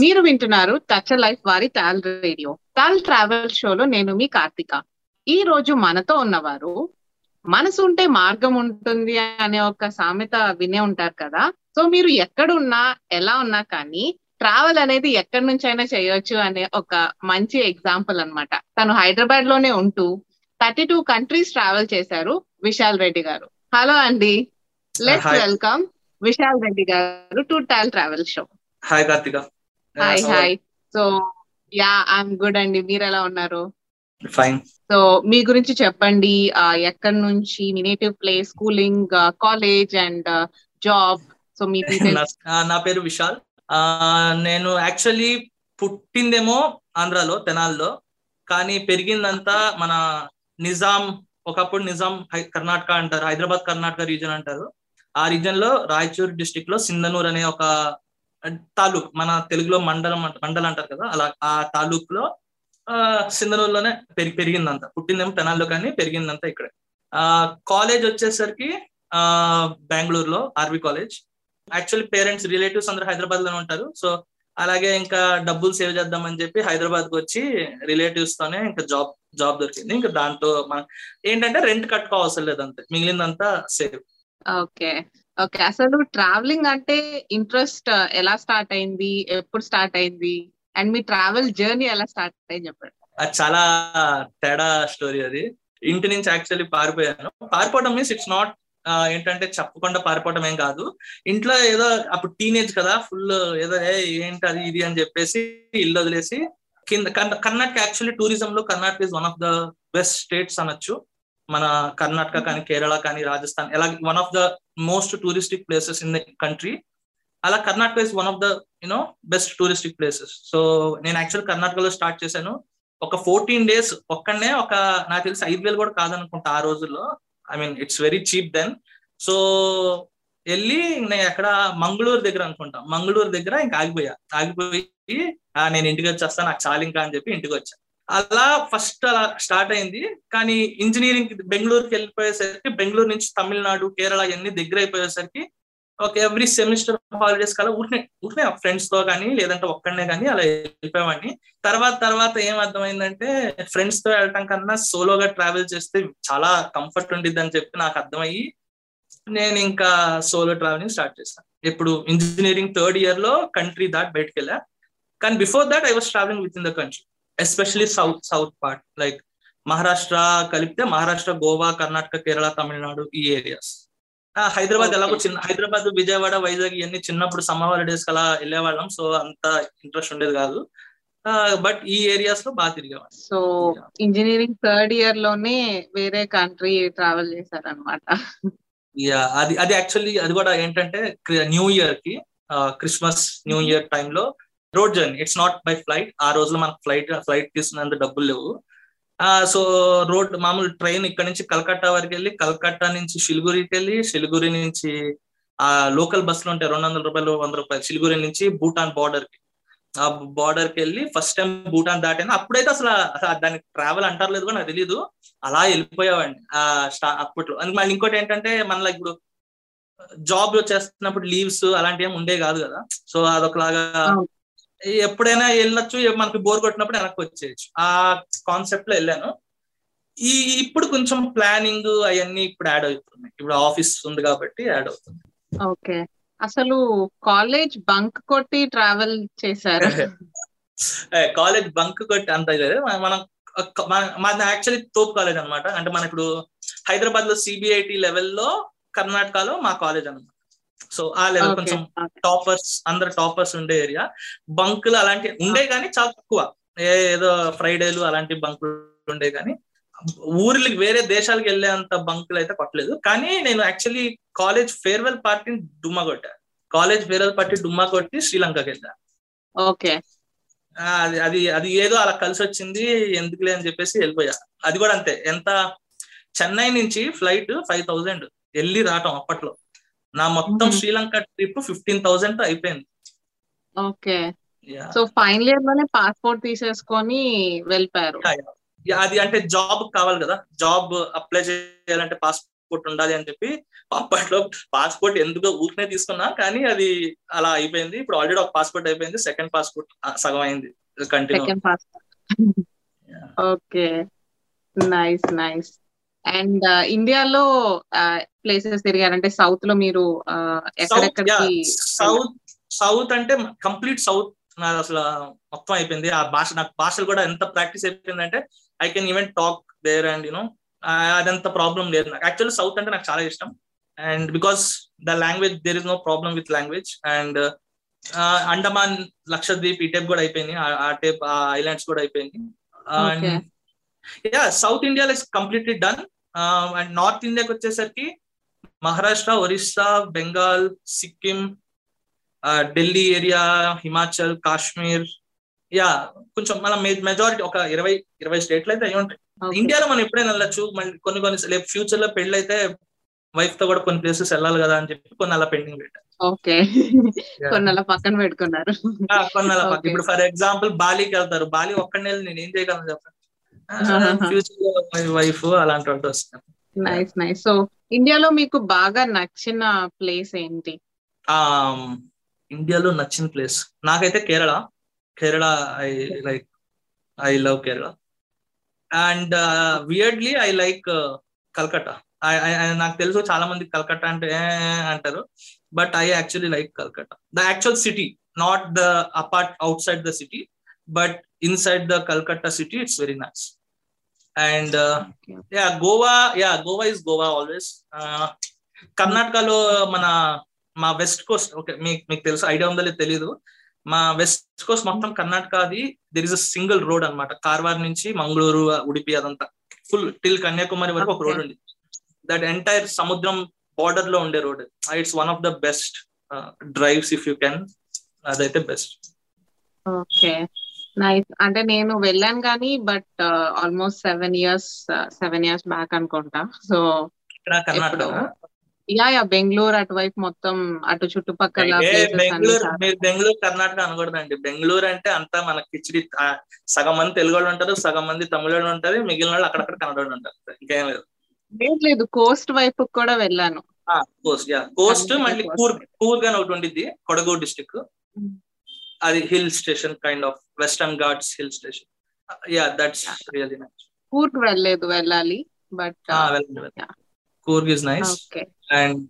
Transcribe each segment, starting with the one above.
మీరు వింటున్నారు touch life వారి టాల్ రేడియో టాల్ ట్రావెల్ షోలో నేను మీ కార్తిక. ఈ రోజు మనతో ఉన్నవారు మనసు ఉంటే మార్గం ఉంటుంది అనే ఒక సామెత వినే ఉంటారు కదా. సో మీరు ఎక్కడున్నా ఎలా ఉన్నా కానీ ట్రావెల్ అనేది ఎక్కడి నుంచి అయినా చేయొచ్చు అనే ఒక మంచి ఎగ్జాంపుల్ అన్నమాట. తను హైదరాబాద్లోనే ఉంటూ థర్టీ టూ కంట్రీస్ ట్రావెల్ చేశారు విశాల్ రెడ్డి గారు. హలో అండి let's. Welcome Vishal Reddy garu to TAL travel show hi Karthika. Hi hi so yeah I'm good అండి. మీరు ఎలా ఉన్నారు? ఫైన్ సో మీ గురించి చెప్పండి. ఎక్కడి నుంచి మీ native place schooling college and job so మీ నా పేరు విశాల్. నేను యాక్చువల్లీ పుట్టిందేమో ఆంధ్రాలో తెనాల్లో. కానీ పెరిగిందంతా మన నిజాం ఒకప్పుడు నిజాం కర్ణాటక అంటారు. హైదరాబాద్ కర్ణాటక రీజన్ అంటారు. ఆ రీజన్లో రాయచూర్ డిస్టిక్లో సింధనూర్ అనే ఒక తాలూక్ మన తెలుగులో మండలం మండలం అంటారు కదా అలా ఆ తాలూక్లో ఆ, సింధనూరులోనే పెరిగి పెరిగిందంతా పుట్టిందేమో పెనాల్లో కానీ పెరిగిందంతా ఇక్కడే. ఆ కాలేజ్ వచ్చేసరికి ఆ బెంగళూరులో RV college. Actually parents relatives అందరూ హైదరాబాద్లోనే ఉంటారు. సో అలాగే ఇంకా డబ్బులు సేవ్ చేద్దామని చెప్పి హైదరాబాద్కి వచ్చి రిలేటివ్స్ తోనే ఇంకా జాబ్ జాబ్ దొరికింది. ఇంకా దాంతో మన ఏంటంటే రెంట్ కట్టుకోవాల్సిన లేదు అంతే. మిగిలిందంతా సేవ్. ఓకే. ఓకే. అసలు ట్రావెలింగ్ అంటే ఇంట్రెస్ట్ ఎలా స్టార్ట్ అయింది? ఎప్పుడు స్టార్ట్ అయింది? అండ్ మీ ట్రావెల్ జర్నీ ఎలా స్టార్ట్ అయింది చెప్పండి? అది చాలా తేడా స్టోరీ అది. ఇంటి నుంచి యాక్చువల్లీ పారిపోయాను. పారిపోవడం మీన్స్ ఇట్స్ నాట్ ఏంటంటే చెప్పకుండా పారిపోవడం ఏం కాదు. ఇంట్లో ఏదో అప్పుడు టీనేజ్ కదా ఫుల్ ఏదో ఏంటి అది ఇది అని చెప్పేసి ఇల్లు వదిలేసి కింద కర్ణాటక యాక్చువల్లీ టూరిజం లో Karnataka is one of the best states అనొచ్చు. మన కర్ణాటక కానీ కేరళ కానీ రాజస్థాన్ ఎలా one of the most touristic places in the country అలా Karnataka is one of the you know best touristic places so నేను యాక్చువల్ కర్ణాటకలో స్టార్ట్ చేశాను. ఒక ఫోర్టీన్ డేస్ ఒక్కడనే ఒక నాకు తెలిసి ఐదు వేలు కూడా కాదనుకుంటా ఆ రోజుల్లో. I mean it's very cheap then so వెళ్ళి నేను ఎక్కడ మంగళూరు దగ్గర అనుకుంటా. మంగళూరు దగ్గర ఇంకా ఆగిపోయా. ఆగిపోయి నేను ఇంటికి వచ్చేస్తా నాకు చాలు ఇంకా అని చెప్పి ఇంటికి వచ్చాను అలా ఫస్ట్ అలా స్టార్ట్ అయింది. కానీ ఇంజనీరింగ్ బెంగళూరుకి వెళ్ళిపోయేసరికి బెంగళూరు నుంచి తమిళనాడు కేరళ ఇవన్నీ దగ్గర అయిపోయేసరికి ఒక ఎవ్రీ సెమిస్టర్ హాలిడేస్ కల్లా ఊరినే ఊరినే ఫ్రెండ్స్తో కానీ లేదంటే ఒక్కడనే కానీ అలా వెళ్ళిపోయేవాడిని. తర్వాత తర్వాత ఏం అర్థమైందంటే ఫ్రెండ్స్తో వెళ్ళటం కన్నా సోలోగా ట్రావెల్ చేస్తే చాలా కంఫర్ట్ ఉండిద్ది అని చెప్పి నాకు అర్థమయ్యి నేను ఇంకా సోలో ట్రావెలింగ్ స్టార్ట్ చేశాను ఇప్పుడు ఇంజనీరింగ్ థర్డ్ ఇయర్లో కంట్రీ దాట్ బయటకు వెళ్ళా. కానీ before that I was travelling with in the country especially south south part like Maharashtra కలిపితే మహారాష్ట్ర గోవా కర్ణాటక కేరళ తమిళనాడు ఈ ఏరియాస్ హైదరాబాద్. ఎలాగో చిన్న హైదరాబాద్ విజయవాడ వైజాగ్ ఇవన్నీ చిన్నప్పుడు సమ్మర్ హాలిడేస్ అలా వెళ్ళేవాళ్ళం సో అంత ఇంట్రెస్ట్ ఉండేది కాదు. బట్ ఈ ఏరియాస్లో బాగా తిరిగేవాళ్ళం. సో ఇంజనీరింగ్ థర్డ్ ఇయర్లోనే వేరే కంట్రీ ట్రావెల్ చేశారనమాట యా అది అది యాక్చువల్లీ అది కూడా ఏంటంటే న్యూ ఇయర్కి క్రిస్మస్ న్యూ ఇయర్ టైంలో road journey it's not by flight ఆ రోజులో మనకు ఫ్లైట్ ఫ్లైట్ తీసుకున్నంత డబ్బులు లేవు. సో రోడ్ మామూలు ట్రైన్ ఇక్కడ నుంచి కలకత్తా వరకు వెళ్ళి కలకత్తా నుంచి షిలిగురికి వెళ్ళి షిలిగురి నుంచి ఆ లోకల్ బస్సులు ఉంటాయి రెండు వందల రూపాయలు వంద రూపాయలు. షిలిగురి నుంచి భూటాన్ బార్డర్కి. ఆ బార్డర్కి వెళ్ళి ఫస్ట్ టైం భూటాన్ దాటాను? అప్పుడైతే అసలు దానికి ట్రావెల్ అంటారు లేదు కూడా నాకు తెలియదు అలా వెళ్ళిపోయావండి ఆ స్టా అప్పట్లో. మళ్ళీ ఇంకోటి ఏంటంటే మనలో ఇప్పుడు జాబ్ చేస్తున్నప్పుడు లీవ్స్ అలాంటివి ఏమి ఉండే కాదు కదా. సో అదొకలాగా ఎప్పుడైనా వెళ్ళొచ్చు మనకి బోర్ కొట్టినప్పుడు వెనక్కి వచ్చేయచ్చు. ఆ కాన్సెప్ట్లో వెళ్ళాను. ఈ ఇప్పుడు కొంచెం ప్లానింగ్ అవన్నీ ఇప్పుడు యాడ్ అవుతున్నాయి. ఇప్పుడు ఆఫీస్ ఉంది కాబట్టి యాడ్ అవుతుంది ఓకే. అసలు కాలేజ్ బంక్ కొట్టి ట్రావెల్ చేశారు? కాలేజ్ బంక్ కొట్టి అంత మన- మాది యాక్చువల్లీ తోపు కాలేజ్ అన్నమాట. అంటే మన ఇప్పుడు హైదరాబాద్లో సిబిఐటి లెవెల్లో కర్ణాటకలో మా కాలేజ్ అన్నమాట. సో ఆ లెవెల్ కొంచెం టాపర్స్ అందరు టాపర్స్ ఉండే ఏరియా బంకులు అలాంటి ఉండే కానీ చాలా తక్కువ. ఏ- ఏదో ఫ్రైడేలు అలాంటి బంకులు ఉండే కానీ ఊర్లకి వేరే దేశాలకు వెళ్ళే అంత బంకులు అయితే కొట్టలేదు. కానీ నేను యాక్చువల్లీ కాలేజ్ ఫేర్వెల్ పార్టీని డుమ్మా కొట్టా. కాలేజ్ ఫేర్వెల్ పార్టీ డుమ్మా కొట్టి శ్రీలంకకి వెళ్ళా. ఓకే అది అది అది ఏదో అలా కలిసి వచ్చింది ఎందుకులే అని చెప్పేసి వెళ్ళిపోయా. అది కూడా అంతే. ఎంత? చెన్నై నుంచి ఫ్లైట్ ఫైవ్ థౌజండ్ వెళ్ళి రావటం అప్పట్లో. నా మొత్తం. శ్రీలంక ట్రిప్ ఫిఫ్టీన్ థౌసండ్తో అయిపోయింది. ఓకే. సో ఫైనల్ ఇయర్లోనే పాస్పోర్ట్ తీసేసుకొని వెళ్ళిపోయారు. అది అంటే జాబ్ కావాలి కదా. జాబ్ అప్లై చేయాలంటే పాస్పోర్ట్ ఉండాలి అని చెప్పి అప్పట్లో పాస్పోర్ట్ ఎందుకో ఊరికనే తీసుకున్నా కానీ అది అలా అయిపోయింది. ఇప్పుడు ఆల్రెడీ ఒక పాస్పోర్ట్ అయిపోయింది. సెకండ్ పాస్పోర్ట్ సగం అయింది. Continue okay. Nice nice and ఇండియాలో ప్లేసెస్ తిరిగారంటే సౌత్లో మీరు ఎక్కడెక్కడికి సౌత్ సౌత్ అంటే కంప్లీట్ సౌత్ నాది అసలు మొత్తం అయిపోయింది. ఆ భాష నాకు భాషలు కూడా ఎంత ప్రాక్టీస్ అయిపోయిందంటే I can even talk there and you know అదంత ప్రాబ్లం లేదు నాకు. యాక్చువల్లీ సౌత్ అంటే నాకు చాలా ఇష్టం. And because the language there is no problem with language and Andaman Lakshadweep ఈ టైప్ కూడా అయిపోయింది. ఆ టైప్ ఐలాండ్స్ కూడా అయిపోయింది. Yeah south India is completely done. And north ఇండియాకి వచ్చేసరికి మహారాష్ట్ర ఒరిస్సా బెంగాల్ సిక్కిం ఢిల్లీ ఏరియా హిమాచల్ కాశ్మీర్ యా కొంచెం మన మెజారిటీ ఒక ఇరవై ఇరవై స్టేట్లు అయితే అయి ఉంటాయి. ఇండియాలో మనం ఎప్పుడైనా వెళ్ళొచ్చు. మళ్ళీ కొన్ని కొన్ని ఫ్యూచర్లో పెళ్ళి అయితే వైఫ్తో కూడా కొన్ని ప్లేసెస్ వెళ్ళాలి కదా అని చెప్పి కొన్ని అలా పెండింగ్ పెట్టారు. ఓకే. కొన్ని అలా పక్కన పెట్టుకున్నారు. కొన్ని అలా పక్కన ఇప్పుడు ఫర్ ఎగ్జాంపుల్ బాలీకి వెళ్తారు. బాలి ఒక్కడిని వెళ్ళి నేను ఏం చేయగలను చెప్పండి? ఫ్యూచర్లో వైఫ్ అలాంటి వాళ్ళు వస్తారు. నైస్ నైస్ సో ఇండియాలో మీకు బాగా నచ్చిన ప్లేస్ ఏంటి? ఇండియాలో నచ్చిన ప్లేస్ నాకైతే Kerala Kerala I like I love Kerala and weirdly I like Calcutta నాకు తెలుసు చాలా మంది కల్కట్టా అంటే అంటారు. But I actually like Calcutta the actual city not the apart outside the city but inside the Calcutta city it's very nice and yeah Goa yeah Goa is Goa always కర్ణాటకలో మన మా west Coast okay మీకు మీకు తెలుసు idea ఉందో లేదు తెలియదు మా వెస్ట్ కోస్ట్ మొత్తం కర్ణాటకది there is a single road అనమాట కార్వార్ నుంచి మంగళూరు ఉడిపి అదంతా. ఫుల్ టిల్ కన్యాకుమారి వరకు ఒక రోడ్ ఉంది. దట్ ఎంటైర్ సముద్రం బార్డర్లో ఉండే road it's one of the best drives if you can అదైతే బెస్ట్ ఓకే నైస్ అంటే నేను వెళ్ళాను కానీ but almost seven years seven years back అనుకుంటా. సో యా యా బెంగళూరు అటువైపు మొత్తం అటు చుట్టుపక్కల బెంగళూరు మీరు బెంగళూరు కర్ణాటక అనకూడదండి. బెంగళూరు అంటే అంతా మన కిచిడి సగం మంది తెలుగు వాళ్ళు ఉంటారు సగం మంది తమిళ వాళ్ళు ఉంటారు మిగిలిన వాళ్ళు అక్కడక్కడ కన్నడ వాళ్ళు ఉంటారు. ఇంకేం లేదు. లేదు కోస్ట్ వైపు కూడా వెళ్ళాను. కోస్ట్ యా కోస్ట్ మళ్ళీ కూర్గ్ కూర్గ్ అని ఒకటి ఉండిద్ది కొడగూ డిస్టిక్ అది hill station kind of Western Ghats hill station. Yeah that's really nice Coorg వెళ్ళలేదు వెళ్ళాలి but Coorg is nice and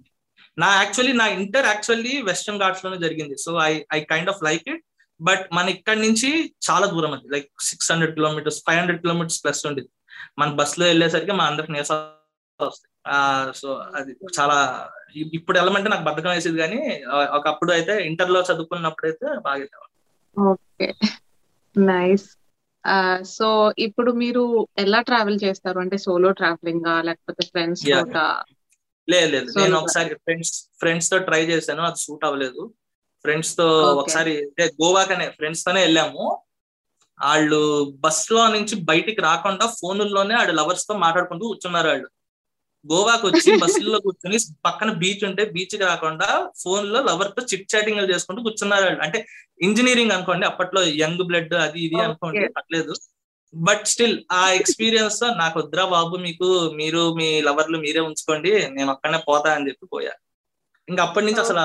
నా యాక్చువల్లీ నా ఇంటర్ యాక్చువల్లీ వెస్టర్న్ ఘాట్స్లోనే జరిగింది. So I I kind of like it but మన ఇక్కడ నుంచి చాలా దూరం అది like six hundred kilometres five hundred kilometres plus ఉండేది. మన బస్లో వెళ్ళేసరికి మా అందరికి నీరస సో అది చాలా ఇప్పుడు వెళ్ళమంటే నాకు బద్ధకం వేసేది కానీ ఒకప్పుడు అయితే ఇంటర్లో చదువుకున్నప్పుడు అయితే బాగా ఓకే. నైస్. సో ఇప్పుడు మీరు ఎలా ట్రావెల్ చేస్తారు? అంటే సోలో ట్రావెలింగ్ లేకపోతే ఫ్రెండ్స్ లేదు లేదు. నేను ఒకసారి ఫ్రెండ్స్ ఫ్రెండ్స్తో ట్రై చేశాను అది సూట్ అవ్వలేదు. ఫ్రెండ్స్తో ఒకసారి గోవాకనే ఫ్రెండ్స్ తోనే వెళ్ళాము. వాళ్ళు బస్లో నుంచి బయటికి రాకుండా ఫోనుల్లోనే వాళ్ళు లవర్స్తో మాట్లాడుకుంటూ కూర్చున్నారు వాళ్ళు గోవాకి వచ్చి బస్సుల్లో కూర్చొని పక్కన బీచ్ ఉంటే బీచ్కి రాకుండా ఫోన్లో లవర్తో చిట్ చాటింగ్ చేసుకుంటూ కూర్చున్నారు. అంటే ఇంజనీరింగ్ అనుకోండి అప్పట్లో యంగ్ బ్లడ్ అది ఇది అనుకోండి పట్టలేదు బట్ స్టిల్ ఆ ఎక్స్పీరియన్స్తో నాకు వద్దురా బాబు మీకు మీరు మీ లవర్లు మీరే ఉంచుకోండి నేను ఒక్కనే పోతా అని చెప్పి పోయా. ఇంకా అప్పటి నుంచి అసలు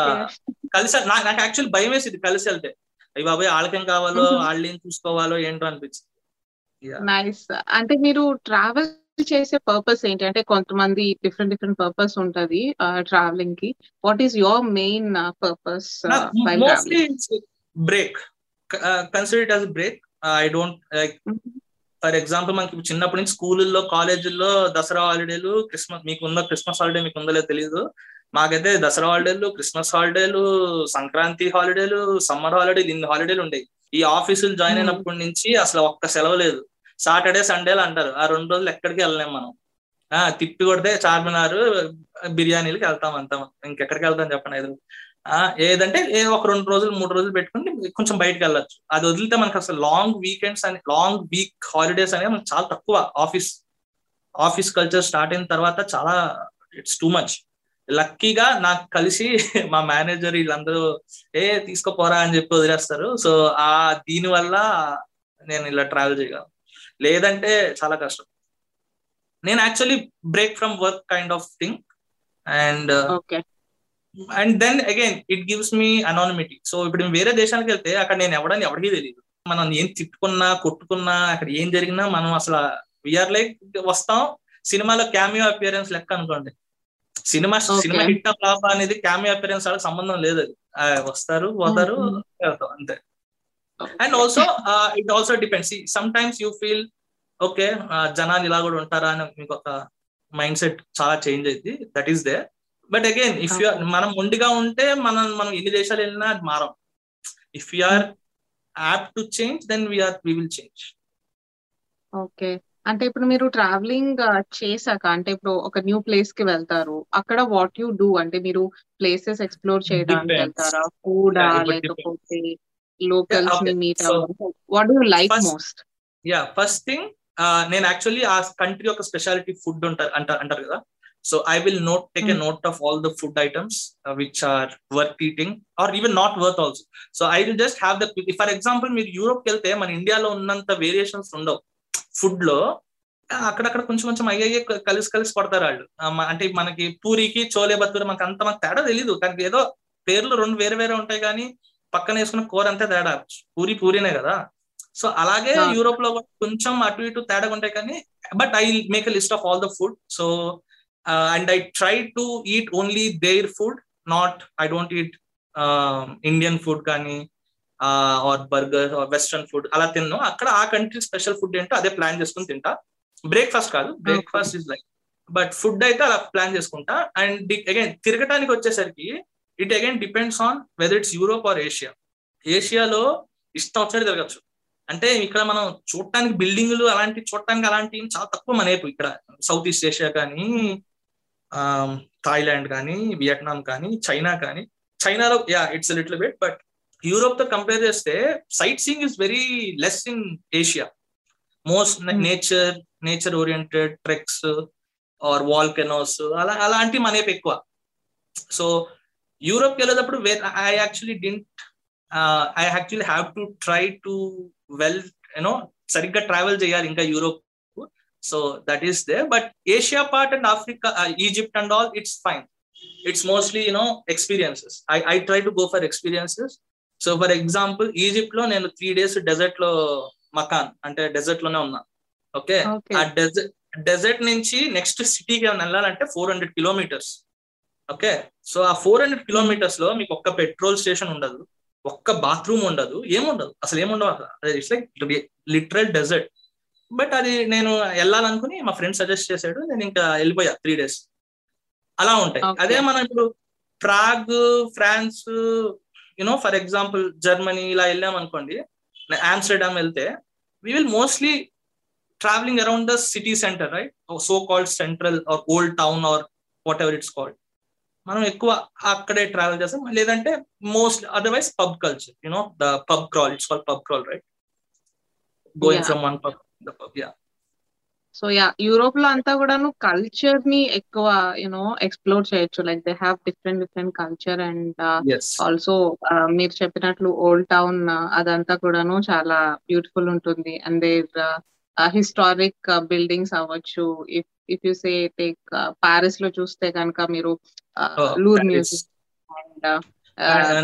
కలిసి నాకు యాక్చువల్ భయం వేసింది కలిసి వెళ్తే. అయ్యి బాబాయ్ వాళ్ళకేం కావాలో వాళ్ళు ఏం చూసుకోవాలో ఏంటో అనిపించింది. నైస్. అంటే మీరు ట్రావెల్ చేసే పర్పస్ ఏంటి? అంటే కొంతమంది డిఫరెంట్ డిఫరెంట్ పర్పస్ ఉంటది ట్రావెలింగ్కి. What is your main purpose break consider it as break I don't like for example మనకి చిన్నప్పటి నుంచి స్కూళ్ళల్లో కాలేజీల్లో దసరా హాలిడేలు క్రిస్మస్ మీకు ఉందో క్రిస్మస్ హాలిడే మీకు ఉందో లేదో తెలియదు మాకైతే దసరా హాలిడేలు క్రిస్మస్ హాలిడేలు సంక్రాంతి హాలిడేలు సమ్మర్ హాలిడేలు ఇన్ని హాలిడేలు ఉండేవి. ఈ ఆఫీసులు జాయిన్ అయినప్పటి నుంచి అసలు ఒక్క సెలవు లేదు. సాటర్డే సండేలు అంటారు. ఆ రెండు రోజులు ఎక్కడికి వెళ్ళలేం మనం. ఆ తిప్పి కొడితే చార్మినార్ బిర్యానీలకి వెళ్తాం అంతా ఇంకెక్కడికి వెళ్తాం చెప్పండి ఐదు ఆ ఏదంటే ఒక రెండు రోజులు మూడు రోజులు పెట్టుకుని కొంచెం బయటకు వెళ్ళొచ్చు. అది వదిలితే మనకు అసలు లాంగ్ వీకెండ్స్ అని లాంగ్ వీక్ హాలిడేస్ అనేవి మనకు చాలా తక్కువ. ఆఫీస్ ఆఫీస్ కల్చర్ స్టార్ట్ అయిన తర్వాత చాలా ఇట్స్ టూ మచ్ లక్కీగా నాకు కలిసి మా మేనేజర్ వీళ్ళందరూ ఏ తీసుకోపోరా అని చెప్పి వదిలేస్తారు. సో ఆ దీని వల్ల నేను ఇలా ట్రావెల్ చేయగలను. లేదంటే చాలా కష్టం. నేను actually break from work kind of thing and and then again it gives me anonymity so ఇప్పుడు వేరే దేశానికి వెళ్తే అక్కడ నేను ఎవడని ఎవరికీ తెలియదు. మనం ఏం తిట్టుకున్నా కొట్టుకున్నా అక్కడ ఏం జరిగినా మనం అసలు వీఆర్ లైక్ వస్తాం. సినిమాలో క్యామియో అపియరెన్స్ లెక్క అనుకోండి. సినిమా. సినిమా హిట్ ఫ్లాప్ అనేది క్యామియో అపియరెన్స్ వాళ్ళకి సంబంధం లేదు అది. వస్తారు పోతారు Mhm. వెళ్తాం అంతే. And also it also depends sometimes you feel okay జనాలు ఇలా కూడా ఉంటారా అని మీకు ఒక మైండ్ సెట్ చాలా చేంజ్ అయింది that is they but again if you. మనం మొండిగా ఉంటే మనం మనం ఎన్ని దేశాలు వెళ్ళినా అది మారం. If you are up to change then we are we will change okay అంటే ఇప్పుడు మీరు ట్రావెలింగ్ చేశాక అంటే ఇప్పుడు ఒక న్యూ ప్లేస్కి వెళ్తారు. అక్కడ వాట్ యు డూ అంటే మీరు ప్లేసెస్ ఎక్స్ప్లోర్ చేయడానికి. వెళ్తారా? ఫుడా Yeah, లేకపోతే locals okay. Meet So, first- most yeah first thing నేను యాక్చువల్లీ ఆ కంట్రీ యొక్క స్పెషాలిటీ ఫుడ్ ఉంటారు అంటారు అంటారు కదా. So I will note take a. Note of all the food items which are worth eating or even not worth also so I will just have the for example మీరు Europe వెళ్తే మన ఇండియాలో ఉన్నంత variations ఉండవు. ఫుడ్లో అక్కడక్కడ కొంచెం కొంచెం అయ్యే కలిసి కలిసి కొడతారు వాళ్ళు. అంటే మనకి పూరికి చోలే బత్తూరి మనకు అంత మనకు తేడా తెలియదు కానీ ఏదో పేర్లు రెండు వేరే వేరే ఉంటాయి కానీ పక్కన వేసుకున్న కూర అంతే తేడా. పూరి పూరినే కదా. సో అలాగే. యూరోప్లో కూడా కొంచెం అటు ఇటు తేడా ఉంటాయి కానీ but I make list of all the food. So and I try to eat only their food not I don't eat Indian food కానీ or burger or western food అలా తిన్నాను అక్కడ ఆ కంట్రీ స్పెషల్ ఫుడ్ ఏంటో అదే plan చేసుకుని తింటా. Breakfast కాదు. Breakfast is like but food అయితే అలా ప్లాన్ చేసుకుంటా. అండ్ అగైన్ తిరగటానికి వచ్చేసరికి it again depends on weather it's Europe or Asia ఏషియాలో ఇష్టం వచ్చినట్టు తిరగచ్చు. అంటే ఇక్కడ మనం చూడటానికి బిల్డింగులు అలాంటి చూడటానికి అలాంటివి చాలా తక్కువ మన వైపు. ఇక్కడ సౌత్ ఈస్ట్ ఏషియా కానీ థాయిలాండ్ కానీ వియట్నాం కానీ చైనా కానీ. చైనాలో yeah it's little bit but యూరోప్తో compare చేస్తే sightseeing is very less in Asia most. Nature nature oriented treks or volcanoes అలా అలాంటి మన వైపు ఎక్కువ. సో యూరోప్ వెళ్ళేటప్పుడు I actually didn't I actually have to try to well you know సరిగ్గా travel చేయాలి ఇంకా Europe so that is they but Asia part and Africa Egypt and all it's fine it's mostly you know experiences I I try to go for experiences so for example ఈజిప్ట్లో నేను three days డెజర్ట్లో మకాన్ అంటే డెజర్ట్లోనే ఉన్నా okay ఆ dessert dessert నుంచి next సిటీకి ఏమైనా వెళ్ళాలంటే four hundred kilometres okay. So ఆ four hundred కిలోమీటర్స్లో మీకు ఒక్క పెట్రోల్ స్టేషన్ ఉండదు ఒక్క బాత్రూమ్ ఉండదు ఏముండదు. అసలు ఏముండవు అసలు. It's like literal desert but అది నేను వెళ్ళాలనుకుని మా ఫ్రెండ్ సజెస్ట్ చేశాడు నేను ఇంకా వెళ్ళిపోయా త్రీ డేస్ అలా ఉంటాయి. అదే మనం ఇప్పుడు Prague France you know for example Germany ఇలా వెళ్ళాం అనుకోండి ఆమ్స్టర్డామ్ వెళ్తే we will mostly travelling around the city centre right so called central or old town or whatever it's called మనం ఎక్కువ అక్కడే ట్రావెల్ చేస్తాం. లేదంటే most otherwise pub culture you know the pub crawl it's called pub crawl right going. From one pub the pub yeah so yeah యూరోప్లో అంతా కూడాను కల్చర్ని ఎక్కువ యూనో ఎక్స్ప్లోర్ చేయొచ్చు. Like they have different different culture and also మీరు చెప్పినట్లు old town అదంతా కూడాను చాలా బ్యూటిఫుల్ ఉంటుంది. అండ్ దేర్ హిస్టారిక్ బిల్డింగ్స్ అవ్వచ్చు. If if you say take పారిస్లో చూస్తే కనుక మీరు లూర్ మ్యూజియం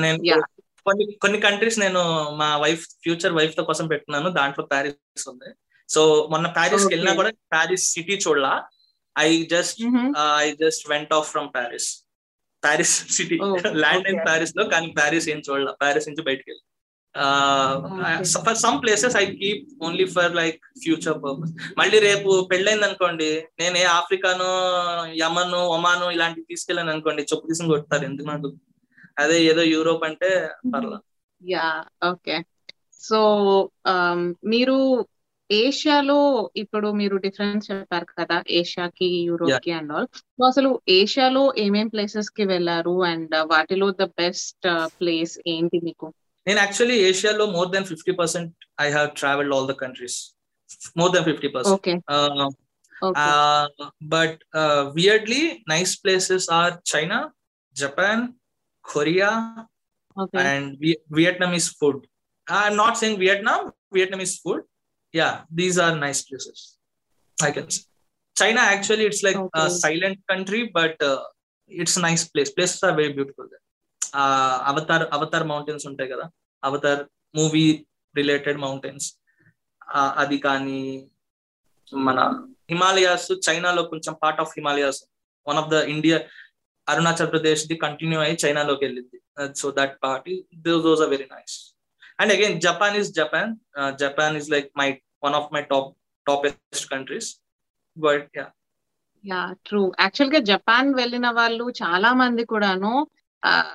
నేను yeah. కొన్ని కొన్ని కంట్రీస్ నేను మా వైఫ్ ఫ్యూచర్ వైఫ్తో కోసం పెట్టుకున్నాను దాంట్లో ప్యారిస్ ఉంది. సో మొన్న ప్యారిస్కి. వెళ్ళినా కూడా ప్యారిస్ సిటీ చూడలా. I just I just went off from Paris Paris city Oh, land in. ప్యారిస్లో కానీ ప్యారిస్ ఏం చూడాల. ప్యారిస్ నుంచి బయటకు వెళ్ళి. Okay. For some places I keep only for like future purpose మళ్ళీ రేపు పెళ్ళైంది అనుకోండి నేను ఏ ఆఫ్రికాను యమన్ ఒమాను ఇలాంటివి తీసుకెళ్ళాను అనుకోండి చెప్పు తీసుకుని కొడతారు ఎందుకు నాకు? అదే ఏదో యూరోప్ అంటే పర్లా. యా ఓకే సో మీరు ఏషియాలో ఇప్పుడు మీరు డిఫరెన్స్ చెప్పారు కదా ఏషియాకి యూరోప్కి అండ్ ఆల్ సో అసలు ఏషియాలో ఏమేం ప్లేసెస్కి వెళ్ళారు? అండ్ వాటిలో ద బెస్ట్ ప్లేస్ ఏంటి మీకు? నేను actually ఏషియాలో more than fifty percent I have travelled all the countries more than fifty percent okay okay but weirdly nice places are China Japan Korea okay and Vi- Vietnamese food. I'm not saying Vietnam, Vietnamese food. Yeah, these are nice places. I can say. China actually it's like Okay. Silent country but it's nice place places are very beautiful Avatar Avatar mountains ఉంటాయి కదా Avatar movie related mountains. అది కానీ మన హిమాలయాస్ చైనాలో కొంచెం part of Himalayas. One of the India Arunachal Pradesh the continue అయ్యి చైనాలోకి వెళ్ళింది. So that party those are very nice and again Japan is Japan Japan is like my one of my top toppest countries but yeah yeah true యాక్చువల్గా Japan వెళ్ళిన వాళ్ళు చాలా మంది కూడాను uh,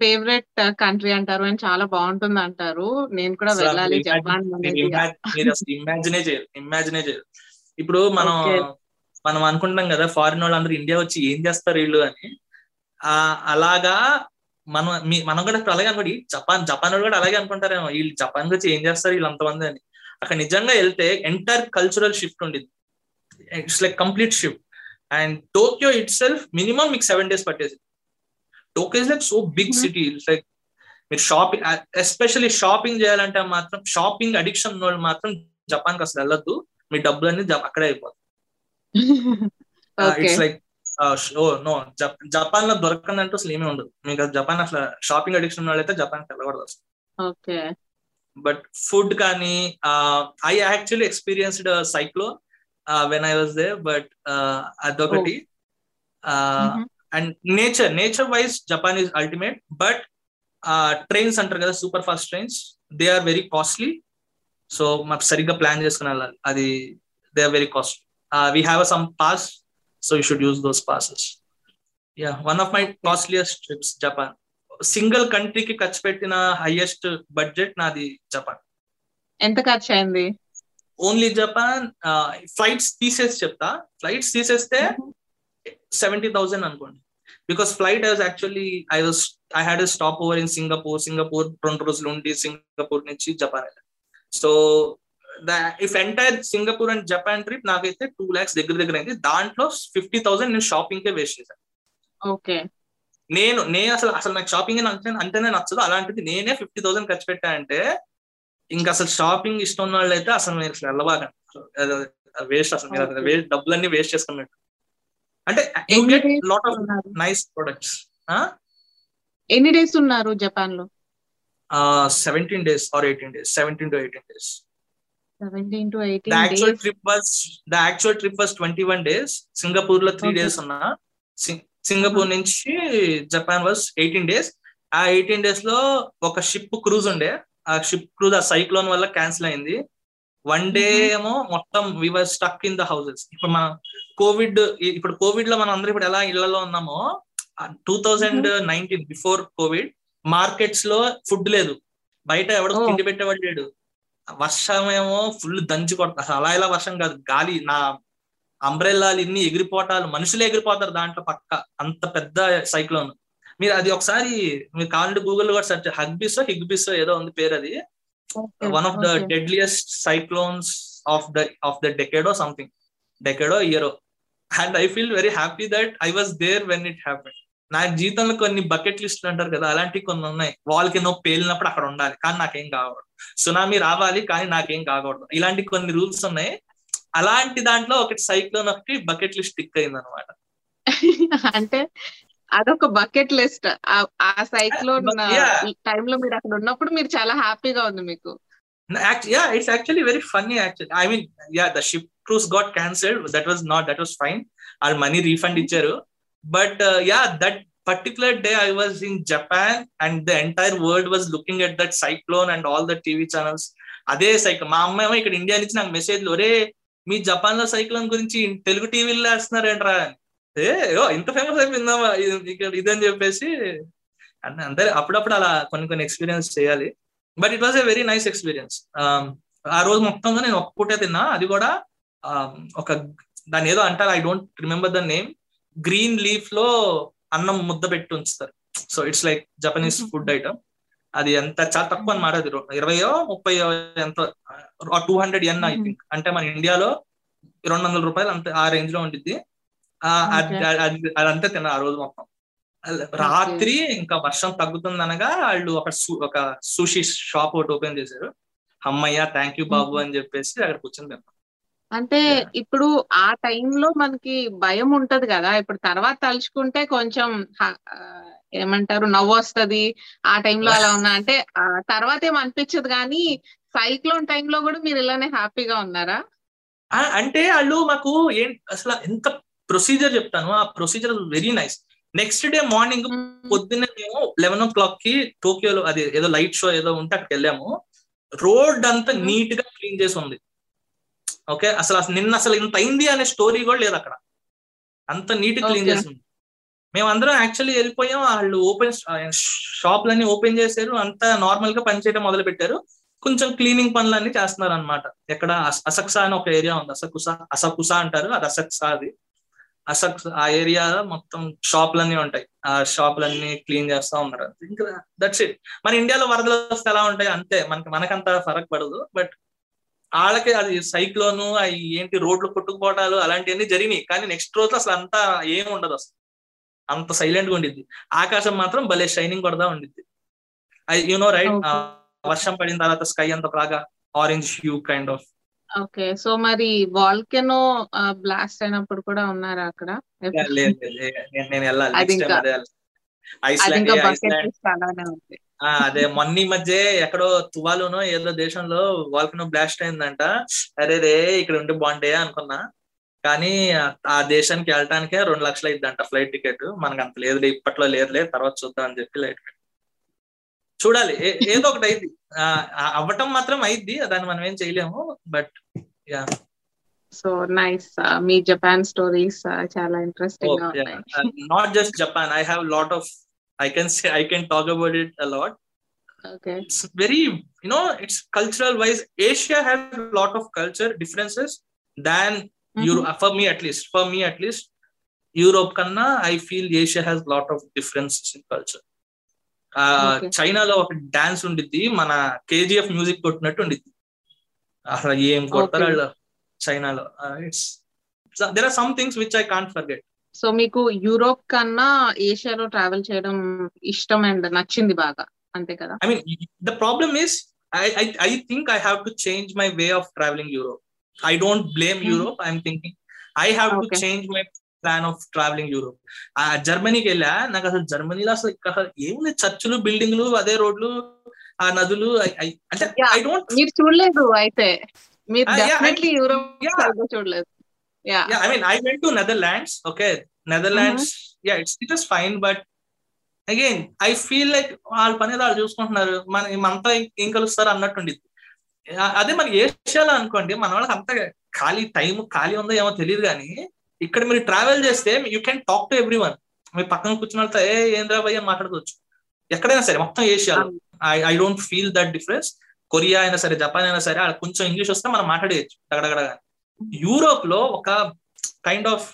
favourite country అంటారు అండ్ చాలా బాగుంటుంది అంటారు నేను కూడా వెళ్ళాలి జపాన్ ఇమాజినే చేయరు ఇమాజినే చేయరు ఇప్పుడు మనం. మనం అనుకుంటాం కదా ఫారిన్ వాళ్ళు అందరూ ఇండియా వచ్చి ఏం చేస్తారు వీళ్ళు అని. అలాగా మనం మీ మనం కూడా ఇప్పుడు అలాగే అనుకోండి జపాన్ జపాన్ వాళ్ళు కూడా అలాగే అనుకుంటారేమో వీళ్ళు జపాన్ వచ్చి ఏం చేస్తారు వీళ్ళు అంతమంది అని. అక్కడ నిజంగా వెళ్తే ఎంటైర్ కల్చరల్ షిఫ్ట్ ఉండింది it's like complete shift and Tokyo itself minimum మీకు సెవెన్ డేస్ పట్టేసి Tokyo is like so big. City it's like మీరు షాపింగ్ ఎస్పెషల్లీ షాపింగ్ చేయాలంటే మాత్రం షాపింగ్ అడిక్షన్ వాళ్ళు మాత్రం జపాన్కి అసలు వెళ్ళొద్దు. మీ డబ్బులన్నీ జప- అక్కడే అయిపోతాయి. Okay it's like oh no జపాన్లో దొరకందంటూ అసలు ఏమీ ఉండదు. మీకు జపాన్ అసలు షాపింగ్ అడిక్షన్ వాళ్ళైతే జపాన్కి వెళ్ళకూడదు అసలు. ఓకే బట్ ఫుడ్ కానీ I actually experienced cyclone when I was there but అదొకటి. And nature nature wise Japan is ultimate but trains అంటారు కదా super fast trains they are very costly. So మాకు సరిగ్గా ప్లాన్ చేసుకుని వెళ్ళాలి. అది they are very costly. We have some pass so you should use those passes yeah one of my costliest trips Japan single కంట్రీకి ఖర్చు పెట్టిన highest budget నాది Japan. ఎంత ఖర్చు అయింది? ఓన్లీ జపాన్ ఫ్లైట్స్ తీసేసి చెప్తా. ఫ్లైట్స్ తీసేస్తే సెవెంటీ థౌసండ్ అనుకోండి. Because flight I was actually I was I had stop over in Singapore Singapore రెండు రోజులు ఉండి సింగపూర్ నుంచి జపాన్ వెళ్ళాను so if entire Singapore and Japan trip నాకైతే టూ ల్యాక్స్ దగ్గర దగ్గర అయింది. దాంట్లో ఫిఫ్టీ థౌసండ్ నేను షాపింగ్ కే వేస్ట్ చేశాను ఓకే నేను నేను అసలు అసలు నాకు షాపింగ్ అంటే అంటేనే నచ్చదు. అలాంటిది నేనే ఫిఫ్టీ థౌసండ్ ఖర్చు పెట్టా అంటే ఇంకా అసలు షాపింగ్ ఇష్టం ఉన్న వాళ్ళు అయితే అసలు మీరు అసలు వెళ్ళబాకండి వేస్ట్ అసలు మీరు వేస్ట్ డబ్బులన్నీ వేస్ట్ చేసుకున్నట్టు. అంటే లాట్ ఆఫ్? నైస్ ప్రొడక్ట్స్ ఎన్ని డేస్ ఉన్నారు జపాన్లో seventeen days or eighteen days seventeen to eighteen days seventeen to the eighteen actual days trip was the actual trip was twenty one days సింగపూర్లో three. Days ఉన్నా సింగ్- Singapore నుంచి Japan was eighteen days ఆ eighteen డేస్లో ఒక ship cruise ఉండే. ఆ ship cruise ఆ సైక్లోన్ వల్ల క్యాన్సిల్ అయింది. One day. ఏమో మొత్తం we were stuck in the houses ఇప్పుడు మనం కోవిడ్ ఇప్పుడు కోవిడ్లో మనం అందరం ఇప్పుడు ఎలా ఇళ్ళలో ఉన్నామో two thousand nineteen before covid మార్కెట్స్లో ఫుడ్ లేదు. బయట ఎవడో. తిండి పెట్టేవాడు లేడు. వర్షం ఏమో ఫుల్ దంచి అసలు అలా ఇలా వర్షం కాదు. గాలి నా అంబ్రెల్లాలు ఇన్ని ఎగిరిపోటాలు. మనుషులు ఎగిరిపోతారు దాంట్లో పక్క. అంత పెద్ద సైక్లోన్ మీరు అది ఒకసారి మీరు కావాలంటే గూగుల్ కూడా సెర్చ్ హగ్బిస్ హిగ్బిస్ ఏదో ఉంది పేరు అది. One of the deadliest cyclones of the of the డెకేడో something డెకేడో ఇయరో and I feel very happy that I was there when it happen నా జీవితంలో కొన్ని బకెట్ లిస్టులు అంటారు కదా అలాంటివి కొన్ని ఉన్నాయి. వాళ్ళకి నో పేలినప్పుడు అక్కడ ఉండాలి. కానీ నాకేం కాకూడదు. సునామీ రావాలి కానీ నాకేం కాకూడదు. ఇలాంటి కొన్ని రూల్స్ ఉన్నాయి. అలాంటి దాంట్లో ఒకటి సైక్లోన్ ఒకటి బకెట్ లిస్ట్ టిక్ అయింది అనమాట అంటే అదొక బకెట్ లిస్ట్. ఆ సైట్లో టైం లో మీరు అక్కడ ఉన్నప్పుడు మీరు చాలా హ్యాపీగా ఉంది మీకు. Yeah very funny actually. I mean yeah the ship cruise got cancelled that was not that was fine. All money refund ఇచ్చారు. But yeah that particular day I was in Japan and the entire world was looking at that cyclone and all the TV channels. అదే cycle మా అమ్మాయి ఇక్కడ India నుంచి నాకు message ఒరే మీ జపాన్లో cyclone గురించి తెలుగు టీవీలో వేస్తున్నారు అంటారా అని. ఏ ఇంత ఫేమస్ అయిపోయిందా ఇక్కడ ఇదని చెప్పేసి. అంటే అంతే అప్పుడప్పుడు అలా కొన్ని కొన్ని ఎక్స్పీరియన్స్ చేయాలి. But it was a very nice experience ఆ రోజు మొత్తంగా నేను ఒక్క పూటే తిన్నా. అది కూడా ఒక దాని ఏదో అంటారు I don't remember the name green లీఫ్లో అన్నం ముద్ద పెట్టి ఉంచుతారు. So it's like Japanese. Food item అది ఎంత చాలా తక్కువ అనమాట అది ఇరవయో ముప్పయో ఎంత two hundred yen I. Think అంటే మన ఇండియాలో రెండు వందల రూపాయలు అంతే ఆ రేంజ్లో ఉండిద్ది. అదంతా తిన్నా ఆ రోజు మొత్తం. రాత్రి ఇంకా వర్షం తగ్గుతుంది అనగా వాళ్ళు ఒక సు- ఒక సుషి షాప్ ఒకటి ఓపెన్ చేశారు. అమ్మయ్య థ్యాంక్ యూ బాబు అని చెప్పేసి అక్కడ కూర్చొని తిన్నాం. అంటే. ఇప్పుడు ఆ టైంలో మనకి భయం ఉంటది కదా. ఇప్పుడు తర్వాత తలుచుకుంటే కొంచెం ఏమంటారు నవ్వు వస్తది ఆ టైంలో అలా ఉన్నా అంటే తర్వాత ఏం అనిపించదు కానీ సైక్లోన్ టైంలో కూడా మీరు ఇలానే హ్యాపీగా ఉన్నారా? అంటే వాళ్ళు మాకు ఏం అసలు ఎంత ప్రొసీజర్ చెప్తాను. ఆ procedure very nice next day morning పొద్దున్నే మేము లెవెన్ ఓ క్లాక్కి టోక్యోలో అది ఏదో లైట్ షో ఏదో ఉంటే అక్కడికి వెళ్ళాము. రోడ్ అంతా Mhm. నీట్గా క్లీన్ చేసి ఉంది. ఓకే? అసలు అసలు నిన్న అసలు ఇంత అయింది అనే స్టోరీ కూడా లేదు అక్కడ. అంత నీట్ క్లీన్. చేసి ఉంది. మేమందరం యాక్చువల్లీ వెళ్ళిపోయాం. వాళ్ళు ఓపెన్ షాప్లన్నీ ఓపెన్ చేశారు. అంతా నార్మల్గా పనిచేయడం మొదలు పెట్టారు. కొంచెం క్లీనింగ్ పనులన్నీ చేస్తున్నారు అనమాట ఎక్కడ అస- అసక్సా అని ఒక ఏరియా ఉంది. అసకుసా అసకుసా అంటారు. అది అసక్సా అది. అసక్స్ ఆ ఏరియా మొత్తం షాపులన్నీ ఉంటాయి. ఆ షాపులన్నీ క్లీన్ చేస్తా ఉన్నారు. ఇంకా దట్స్ ఇట్ మన ఇండియాలో వరదలు వస్తే ఎలా ఉంటాయి? అంతే. మనకి మనకంత ఫరక్ పడదు. బట్ వాళ్ళకి అది సైక్లోను అవి ఏంటి రోడ్లు కొట్టుకుపోవటాలు అలాంటివన్నీ జరిగినాయి. కానీ నెక్స్ట్ రోజు అసలు అంతా ఏం ఉండదు అసలు. అంత సైలెంట్గా ఉండిద్ది. ఆకాశం మాత్రం భలే షైనింగ్ కొడదా ఉండిద్ది. You know right. వర్షం పడిన తర్వాత స్కై అంత బాగా orange hue kind of okay. So మరి వాల్కెనో బ్లాస్ట్ అయినప్పుడు కూడా ఉన్నారా అక్కడ. నేను- వెళ్ళాలి. అది ఐస్లాండ్ మొన్న ఈ మధ్య ఎక్కడో తువాలునో ఏదో దేశంలో వాల్కనో బ్లాస్ట్ అయిందంట. అరే రే ఇక్కడ ఉంటే బాగుంటే అనుకున్నా. కానీ ఆ- దేశానికి వెళ్ళటానికే రెండు లక్షలు అయిందంట ఫ్లైట్ టికెట్. మనకు అంత లేదులే ఇప్పట్లో లేదులే తర్వాత చూద్దాం అని చెప్పి లైట్ చూడాలి ఏ- ఏదో ఒకటి అయింది అవ్వటం మాత్రం అయింది దాన్ని మనం ఏం చేయలేము బట్ యా సో నైస్ మీ జపాన్ స్టోరీస్ చాలా ఇంట్రెస్టింగ్ గా ఉన్నాయి not just Japan I have lot of I can say I can talk about it a lot okay it's very you know it's cultural wise asia has a lot of culture differences than europe for me at least for me at least europe kanna i feel asia has a lot of differences in culture చైనాలో ఒక dance ఉండిద్ది మన KGF music కొట్టినట్టు ఉండిద్ది. అసలు ఏం కొడతారు వాళ్ళు చైనాలో? There are somethings which I can't forget so మీకు యూరోప్ కన్నా ఏషియాలో ట్రావెల్ చేయడం ఇష్టం అండ్ నచ్చింది బాగా అంతే కదా? I mean the problem is I I I think I have to change my way of travelling Europe I don't blame Europe I'm thinking I have to change my plan of travelling Europe ఆ జర్మనీకి వెళ్ళా. నాకు అసలు జర్మనీలో అసలు అసలు ఏముంది? చర్చిలు బిల్డింగ్లు అదే రోడ్లు ఆ నదులు అంటే. ఐ డోంట్ మీరు చూడలేదు అయితే. మీరు Ah, డెఫినెట్లీ యూరోప్ yeah. సరిగ్గా చూడలేదు. Yeah. Yeah i mean i went to netherlands okay? Netherlands yeah it's it is fine but again i feel like వాళ్ళ పని వాళ్ళు చూసుకుంటున్నారు. మన మనతో ఏం కలుస్తారు అన్నట్టుండి అదే మన ఏషియాలో అనుకోండి మన వాళ్ళకి అంత ఖాళీ టైం ఖాళీ ఉందో ఏమో తెలియదు కానీ ఇక్కడ మీరు ట్రావెల్ చేస్తే you can talk to everyone మీ పక్కన కూర్చున్న వాళ్ళతో ఏ ఏంద్రా భయ్య అని మాట్లాడుకోవచ్చు. ఎక్కడైనా సరే మొత్తం ఏషియాలో. I I don't feel that difference Korea అయినా సరే జపాన్ అయినా సరే ఆడ కొంచెం ఇంగ్లీష్ వస్తే మనం మాట్లాడేయచ్చు. డగడగడగా యూరోప్లో ఒక kind of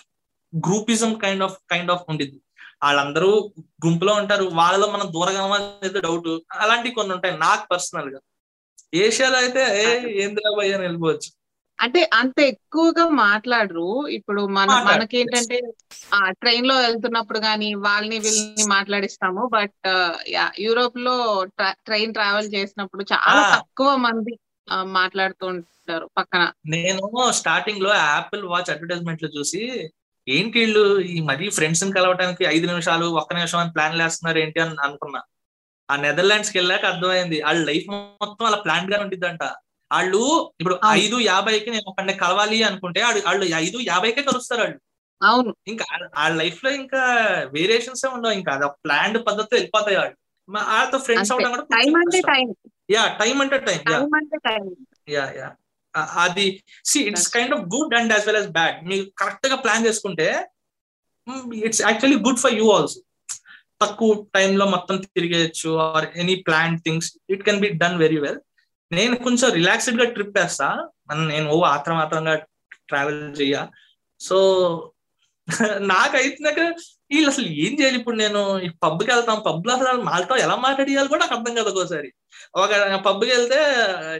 groupism kind of kind of ఉండిద్ది. వాళ్ళందరూ గుంపులో ఉంటారు. వాళ్ళలో మనం దూరంగా ఏదో డౌట్ అలాంటివి కొన్ని ఉంటాయి నాకు పర్సనల్గా. ఏషియాలో అయితే ఏ ఏంద్రా భయ్య అని వెళ్ళిపోవచ్చు. అంటే అంత ఎక్కువగా మాట్లాడరు. ఇప్పుడు మన. మనకేంటంటే ఆ ట్రైన్లో వెళ్తున్నప్పుడు గానీ వాళ్ళని వీళ్ళని మాట్లాడిస్తాము. బట్ యూరోప్లో ట్రైన్ ట్రావెల్ చేసినప్పుడు చాలా. తక్కువ మంది మాట్లాడుతూ ఉంటారు పక్కన. నేను స్టార్టింగ్లో యాపిల్ వాచ్ అడ్వర్టైజ్మెంట్లో చూసి ఏంటి వీళ్ళు ఈ మరీ ఫ్రెండ్స్ని కలవడానికి ఐదు నిమిషాలు ఒక్క నిమిషం అని ప్లాన్ వేస్తున్నారు ఏంటి అని అనుకున్నా. ఆ నెదర్లాండ్స్కి వెళ్ళాక అర్థమైంది. వాళ్ళ లైఫ్ మొత్తం అలా ప్లాన్గా ఉండిద్దంట. వాళ్ళు ఇప్పుడు. ఐదు యాభైకి నేను ఒకరిని కలవాలి అనుకుంటే వాళ్ళు ఐదు యాభైకే కలుస్తారు వాళ్ళు అవును. ఇంకా వాళ్ళ లైఫ్లో ఇంకా వేరియేషన్స్ ఉండవు. ఇంకా అది ప్లాన్డ్ పద్ధతిలో వెళ్ళిపోతాయి వాళ్ళు వాళ్ళతో ఫ్రెండ్స్ అవడం కూడా టైం యా టైం అంటే టైం యా. టైం అంటే టైం యా యా. అది see it's kind of good and as well as bad. మీరు కరెక్ట్గా ప్లాన్ చేసుకుంటే it's actually good for you also. తక్కువ టైంలో మొత్తం తిరిగేయచ్చు or any plan things it can be done very well. నేను కొంచెం రిలాక్స్డ్గా ట్రిప్ వేస్తా నేను ఓ ఆత్రం ఆత్రంగా ట్రావెల్ చెయ్య. సో నాకైతే నాకు వీళ్ళు అసలు ఏం చేయాలి ఇప్పుడు నేను? ఈ పబ్కి వెళ్తాం పబ్లో అసలు వాళ్ళతో ఎలా మాట్లాడియాలి కూడా నాకు అర్థం కదా ఒకసారి ఒక పబ్కి వెళ్తే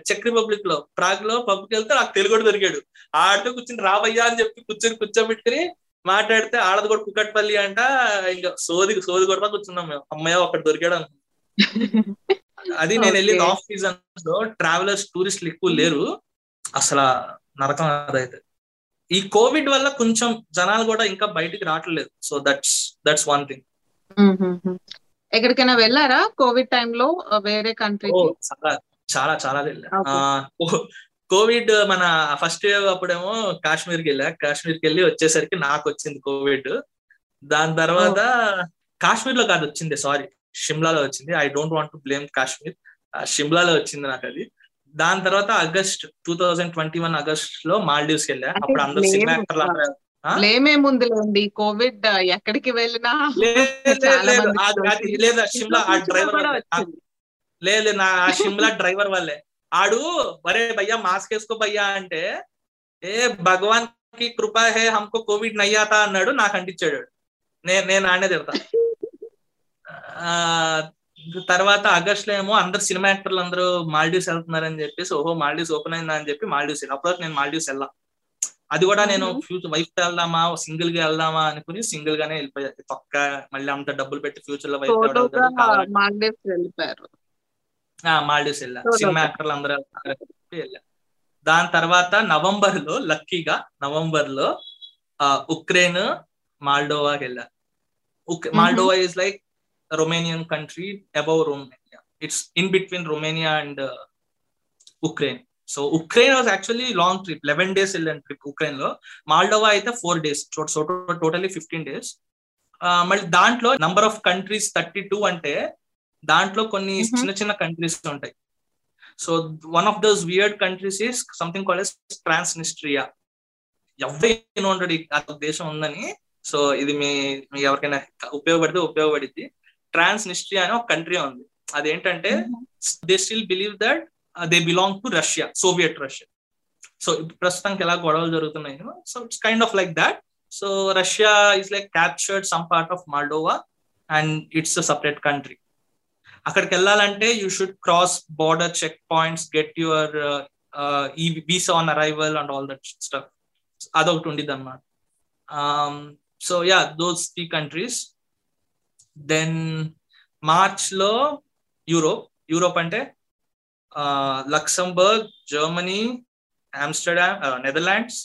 చెక్ రిపబ్లిక్లో ప్రాగ్లో పబ్కి వెళ్తే నాకు తెలుగు దొరికాడు. ఆడితో కూర్చుని రావయ్యా అని చెప్పి కూర్చొని కూర్చోబెట్టుకుని మాట్లాడితే ఆడది కూడా కుక్కట్పల్లి అంట. ఇంకా సోది సోది కూడా కూర్చున్నాం మేము. అమ్మయ్య ఒకటి దొరికాడు అనుకున్నాం. అది నేను వెళ్ళింది. ఆఫ్ సీజన్లో ట్రావెలర్స్ టూరిస్టులు ఎక్కువ లేరు. అసలు నరకం అదైతే. ఈ కోవిడ్ వల్ల కొంచెం జనాలు కూడా ఇంకా బయటికి రావట్లేదు. So that's that's one thing ఎక్కడికైనా వెళ్ళారా కోవిడ్ టైంలో వేరే కంట్రీ చాలా చాలా చాలా కోవిడ్ మన ఫస్ట్ వేవ్ అప్పుడేమో కాశ్మీర్కి వెళ్ళా. కాశ్మీర్కి వెళ్ళి వచ్చేసరికి నాకు వచ్చింది కోవిడ్ దాని తర్వాత కాశ్మీర్లో కాదు వచ్చింది సారీ షిమ్లాలో వచ్చింది. I don't want to blame Kashmir షిమ్లాలో వచ్చింది నాకు అది. దాని తర్వాత August two thousand twenty one ఆగస్ట్లో మాల్డీవ్స్ వెళ్ళా అప్పుడు అందరు blame సినిమా యాక్టర్లు అందరూ కోవిడ్ ఎక్కడికి వెళ్ళినా లేదు. లేదు, షిమ్లా ఆ డ్రైవర్ నా ఆ షిమ్లా డ్రైవర్ వల్లే. ఆడు బరే భయ్యా మాస్క్ వేసుకో భయ్యా అంటే ఏ భగవాన్కి కృప హే హమ్కో కోవిడ్ నయ్యాతా అన్నాడు. నాకు అంటించాడు నేను నేను ఆడే తిడతా. ఆ, తర్వాత ఆగస్ట్లో ఏమో అందరు సినిమా యాక్టర్లు అందరూ మాల్డీవ్స్ వెళ్తున్నారని చెప్పేసి ఓహో మాల్డీవ్స్ ఓపెన్ అయిందా అని చెప్పి మాల్డీవ్స్ వెళ్ళా అప్పుడు నేను మాల్డీవ్స్ వెళ్ళా. అది కూడా నేను. ఫ్యూచర్ వైఫ్ వెళ్దామా సింగిల్గా వెళ్దామా అనుకుని సింగిల్ గానే వెళ్ళిపోయా. తొక్క మళ్ళీ అంత డబ్బులు పెట్టి ఫ్యూచర్లో వైఫ్ వెళ్ళిపోయారు. మాల్డీవ్స్ వెళ్ళా. సినిమా. యాక్టర్లు అందరూ వెళ్ళా. దాని తర్వాత నవంబర్లో లక్కీగా నవంబర్లో ఉక్రెయిన్ మాల్డోవాకి వెళ్ళా. Moldova is like Romanian country above Romania it's in between Romania and Ukraine so Ukraine was actually long trip eleven days వెళ్ళాను ట్రిప్ ఉక్రెయిన్లో. మాల్డోవా అయితే four days so totally fifteen days మళ్ళీ దాంట్లో number of countries thirty two అంటే దాంట్లో కొన్ని. చిన్న చిన్న కంట్రీస్ ఉంటాయి. So one of those weird countries is something call Transnistria ఎవరు ఉండడు దేశం ఉందని. సో ఇది మీ ఎవరికైనా ఉపయోగపడితే ట్రాన్స్ నిస్ట్రియా అనే ఒక కంట్రీ ఉంది. అదేంటంటే they still believe that they belong to Russia Soviet Russia so ప్రస్తుతానికి ఎలా గొడవలు జరుగుతున్నాయి so it's kind of like that so Russia is like captured some part of Moldova and it's a separate country అక్కడికి వెళ్ళాలంటే you should cross border check points get your ఈ visa on arrival and all that stuff అదొకటి ఉండిద్ది అనమాట so yeah those three countries then మార్చ్లో Europe Europe అంటే Luxembourg Germany Amsterdam Netherlands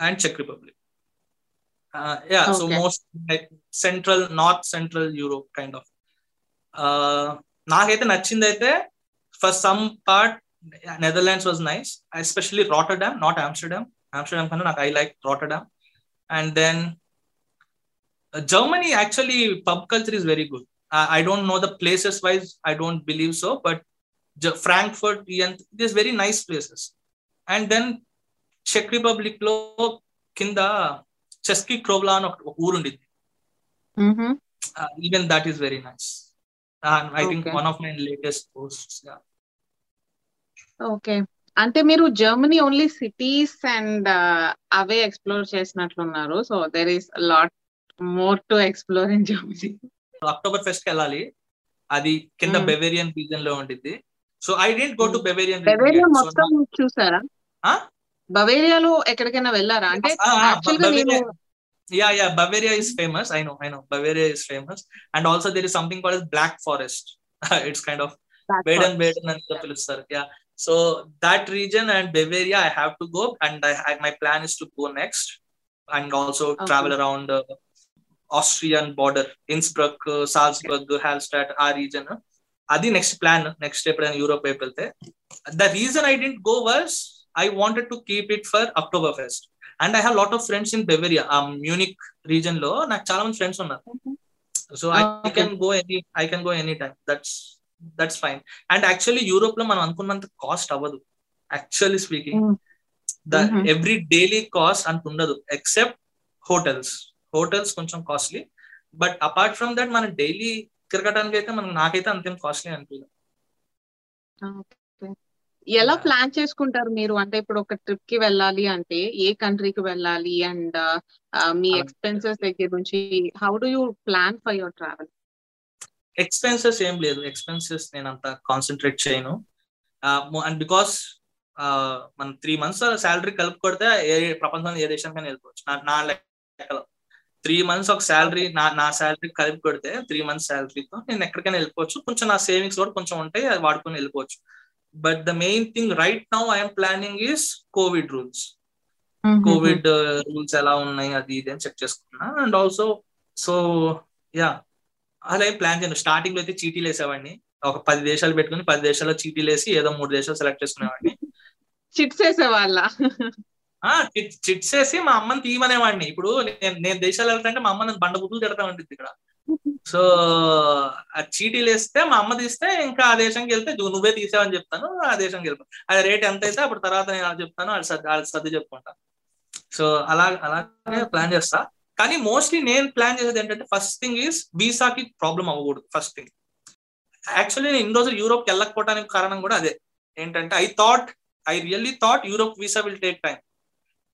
and check Republic yeah so Okay. Most like central north central Europe kind of నాకైతే నచ్చింది అయితే for some part Netherlands was nice especially Rotterdam not Amsterdam Amsterdam కన్నా నాకు I like Rotterdam and then Germany actually pub culture is very good I don't know the places wise I don't believe so but Frankfurt it is very nice places and then check రిపబ్లిక్లో కింద Cesky క్రోవ్లా అని ఒక ఊరు ఉండిద్ది. Even that is very nice I think. One of my latest post okay అంటే మీరు Germany only cities and అవే explore చేసినట్లున్నారు. So there is lot more to explore in Germany October ఫెస్ట్కి వెళ్ళాలి అది కింద Mm. బెవేరియన్ రీజన్లో ఉండిద్ది so I didn't go to Mm. Bavarian Bavaria మొత్తం చూసారా ఆ? బవేరియాలో ఎక్కడికైనా వెళ్ళారా అంటే యాక్చువల్గా నేను yeah yeah bavaria is famous i know i know bavaria is famous and also there is something called as black forest it's kind of baden baden and the పిలుస్తారు yeah so that region and bavaria i have to go and I, I my plan is to go next and also Border innsbruck uh, salzburg hallstatt ఆ region. అది next plan next ఎప్పుడైనా Europe వైపు వెళ్తే. The region I didn't go was I wanted to keep it for Oktoberfest and I have lot of friends in Bavaria ఆ Munich రీజన్లో. నాకు చాలా మంది ఫ్రెండ్స్ ఉన్నారు. So I. Can go any I can go any time that's that's fine and actually యూరోప్లో మనం అనుకున్నంత cost అవ్వదు. Actually speaking. The. Every daily cost అంత ఉండదు ఎక్సెప్ట్ హోటల్స్ హోటల్స్ కొంచెం costly. But apart from that మన daily తిరగడానికి అయితే మనం నాకైతే అంతేం కాస్ట్లీ అనిపించదు. ఎలా. ప్లాన్ చేసుకుంటారు మీరు? అంటే ఇప్పుడు ఒక ట్రిప్కి వెళ్ళాలి అంటే ఏ కంట్రీకి వెళ్ళాలి? And me. ఎక్స్పెన్సెస్ దగ్గర నుంచి how do you plan for your travel? Expenses ఏం లేదు. ఎక్స్పెన్సెస్ నేను అంత కాన్సన్ట్రేట్ చేయను. అండ్ బికాస్ మన త్రీ మంత్స్ శాలరీ కలుపు కొడితే ఏ ప్రపంచంలో ఏ దేశానికైనా వెళ్ళిపోవచ్చు. నా లెక్కలో. త్రీ మంత్స్ ఒక శాలరీ నా నా శాలరీ కలిపి కొడితే త్రీ మంత్స్ శాలరీతో నేను ఎక్కడికైనా వెళ్ళిపోవచ్చు. కొంచెం నా సేవింగ్స్ కూడా కొంచెం ఉంటాయి అది వాడుకొని వెళ్ళిపోవచ్చు. But the main thing right now I'm planning is covid rules covid rules ఎలా ఉన్నాయి అది ఇది అని చెక్ చేసుకున్నా. అండ్ ఆల్సో సో యా అలా ప్లాన్ చేయను. స్టార్టింగ్లో అయితే చీటీలు వేసేవాడిని. ఒక పది దేశాలు పెట్టుకుని పది దేశాల్లో చీటీలు వేసి ఏదో మూడు దేశాలు సెలెక్ట్ చేసుకునేవాడిని. చిట్స్ వేసేవాళ్ళ? చిట్స్ వేసి మా అమ్మని తీయమనేవాడిని. ఇప్పుడు నేను నేను దేశాలు వెళ్తాంటే మా అమ్మ నన్ను బండ బుద్ధులు తిడతా ఉంటుంది ఇక్కడ. సో ఆ చీటీలు వేస్తే మా అమ్మ తీస్తే ఇంకా ఆ దేశంకి వెళ్తే నువ్వే తీసావని చెప్తాను ఆ దేశంకి వెళ్తాను అది రేట్ ఎంత అయితే అప్పుడు తర్వాత నేను చెప్తాను వాళ్ళు సర్ది అది సర్ది చెప్పుకుంటా. సో అలా అలాగే ప్లాన్ చేస్తా. కానీ మోస్ట్లీ నేను ప్లాన్ చేసేది ఏంటంటే ఫస్ట్ థింగ్ ఈస్ వీసాకి ప్రాబ్లం అవ్వకూడదు ఫస్ట్ థింగ్. యాక్చువల్లీ నేను ఇన్ని రోజులు యూరోప్కి వెళ్ళకపోవడానికి కారణం కూడా అదే. ఏంటంటే I thought I really thought Europe visa will take time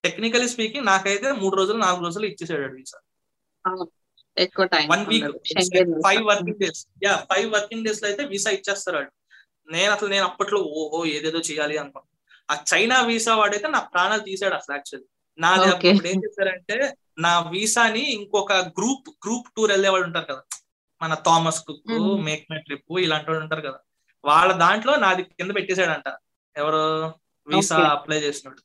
technically speaking నాకైతే మూడు రోజులు నాలుగు రోజులు ఇచ్చేసాడు వీసా ఎక్కువ time one week five working days yeah five working డేస్లో అయితే వీసా ఇచ్చేస్తారు నేను అసలు నేను అప్పట్లో ఓహో ఏదేదో చేయాలి అనుకున్నాను ఆ చైనా వీసా వాడైతే నా ప్రాణాలు తీసాడు అసలు యాక్చువల్లీ నాది అప్పుడు ఏం చేశారంటే నా వీసాని ఇంకొక గ్రూప్ గ్రూప్ టూర్ వెళ్ళే వాళ్ళు ఉంటారు కదా. మన Thomas Cook Make My Trip ఇలాంటి వాళ్ళు ఉంటారు కదా. వాళ్ళ దాంట్లో నాది కింద పెట్టేశాడంట. ఎవరు వీసా అప్లై చేసినాడు.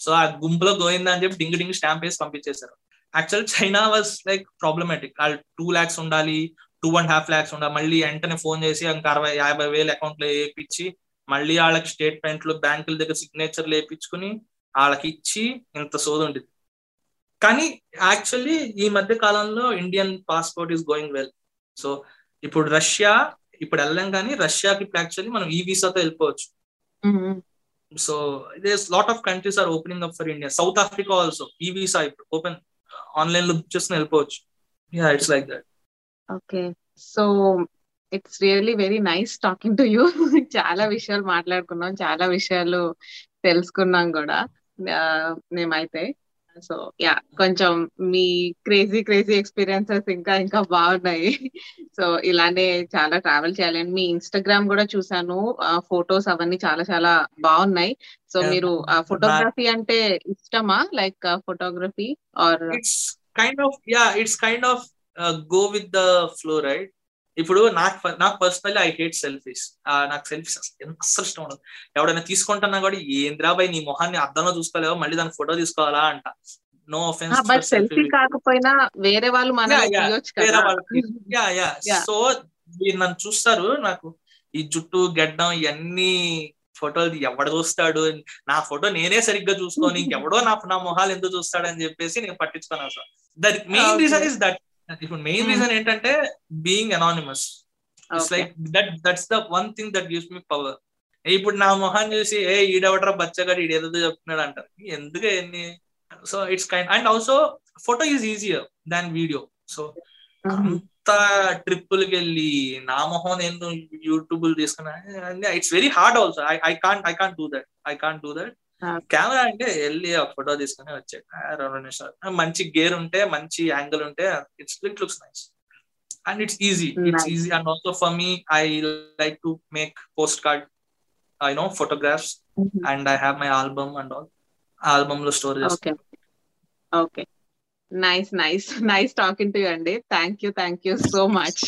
సో ఆ గుంపులో గోయిందా అని చెప్పి డింగ్ డింగ్ స్టాంప్ వేసి పంపించేశారు. Actual China was like problematic వాళ్ళు టూ ల్యాక్స్ ఉండాలి టూ అండ్ హాఫ్ ల్యాక్స్ ఉండాలి. మళ్ళీ వెంటనే ఫోన్ చేసి ఇంకా అరవై యాభై వేలు అకౌంట్లో వేయించి మళ్ళీ వాళ్ళకి స్టేట్మెంట్లు బ్యాంకుల దగ్గర సిగ్నేచర్లు వేయించుకుని వాళ్ళకి ఇచ్చి ఇంత సోది ఉండేది కానీ యాక్చువల్లీ ఈ మధ్య కాలంలో Indian passport is going well so ఇప్పుడు రష్యా ఇప్పుడు వెళ్ళాం కానీ రష్యాకి ఇప్పుడు యాక్చువల్లీ మనం ఈ వీసాతో వెళ్ళిపోవచ్చు. Mm-hmm. So these lot of countries are opening up for India South Africa also ఈ వీసా ఇప్పుడు ఓపెన్ ఆన్లైన్లో బుక్ చేసుకుని వెళ్ళిపోవచ్చు yeah it's like that okay so it's really very nice talking to you చాలా విషయాలు మాట్లాడుకున్నాం. చాలా విషయాలు తెలుసుకున్నాం కూడా. మేమైతే. సో యా కొంచెం మీ క్రేజీ క్రేజీ ఎక్స్పీరియన్సెస్ ఇంకా ఇంకా బాగున్నాయి. సో ఇలానే చాలా ట్రావెల్ చేయాలి. అండ్ మీ ఇన్స్టాగ్రామ్ కూడా చూసాను ఫొటోస్ అవన్నీ చాలా చాలా బాగున్నాయి. సో మీరు ఫోటోగ్రఫీ అంటే ఇష్టమా? Like photography or it's kind of yeah it's kind of go with the flow right ఇప్పుడు నాకు నాకు పర్సనల్లీ ఐ హేట్ సెల్ఫీస్ నాకు సెల్ఫీస్ ఎంత అసలు ఇష్టం ఉండదు. ఎవడైనా తీసుకుంటున్నా కూడా ఏంద్రా నీ మొహాన్ని అద్దంలో చూసుకోలేవో? మళ్ళీ దాని ఫోటో తీసుకోవాలా? అంట. నో ఆఫెన్స్ సెల్ఫీ కాకపోయినా వేరే వాళ్ళు సో నన్ను చూస్తారు నాకు ఈ జుట్టు గెడ్డం ఇవన్నీ ఫోటోలు ఎవడ చూస్తాడు? నా ఫోటో నేనే సరిగ్గా చూసుకొని ఇంకెవడో నా నా మొహాలు ఎందుకు చూస్తాడని చెప్పేసి నేను పట్టించుకున్నాను అసలు. That main reason is that ఇప్పుడు మెయిన్ రీజన్ ఏంటంటే being anonymous it's like that that's the one thing that gives me power ఇప్పుడు నా మొహాన్ని చూసి ఏ ఈడవడరా బచ్చగాడు ఈడేదో చెప్తున్నాడు అంటారు. ఎందుకు ఎన్ని so it's kind and also photo is easier than video so అంత ట్రిప్పులకి వెళ్ళి నా మొహం నేను యూట్యూబ్ తీసుకున్నా it's very hard also I can't I can't do that I can't do that camera అంటే వెళ్ళి ఒక ఫోటో తీసుకుని వచ్చే రెండు నిమిషాలు. మంచి గేర్ ఉంటే మంచి యాంగిల్ ఉంటే it's it looks nice and it's easy it's easy and also for me I like to make postcard I know photographs and I have my album and all ఆల్బమ్లో store చేస్తాను okay nice nice nice talking to అండి thank you thank you so much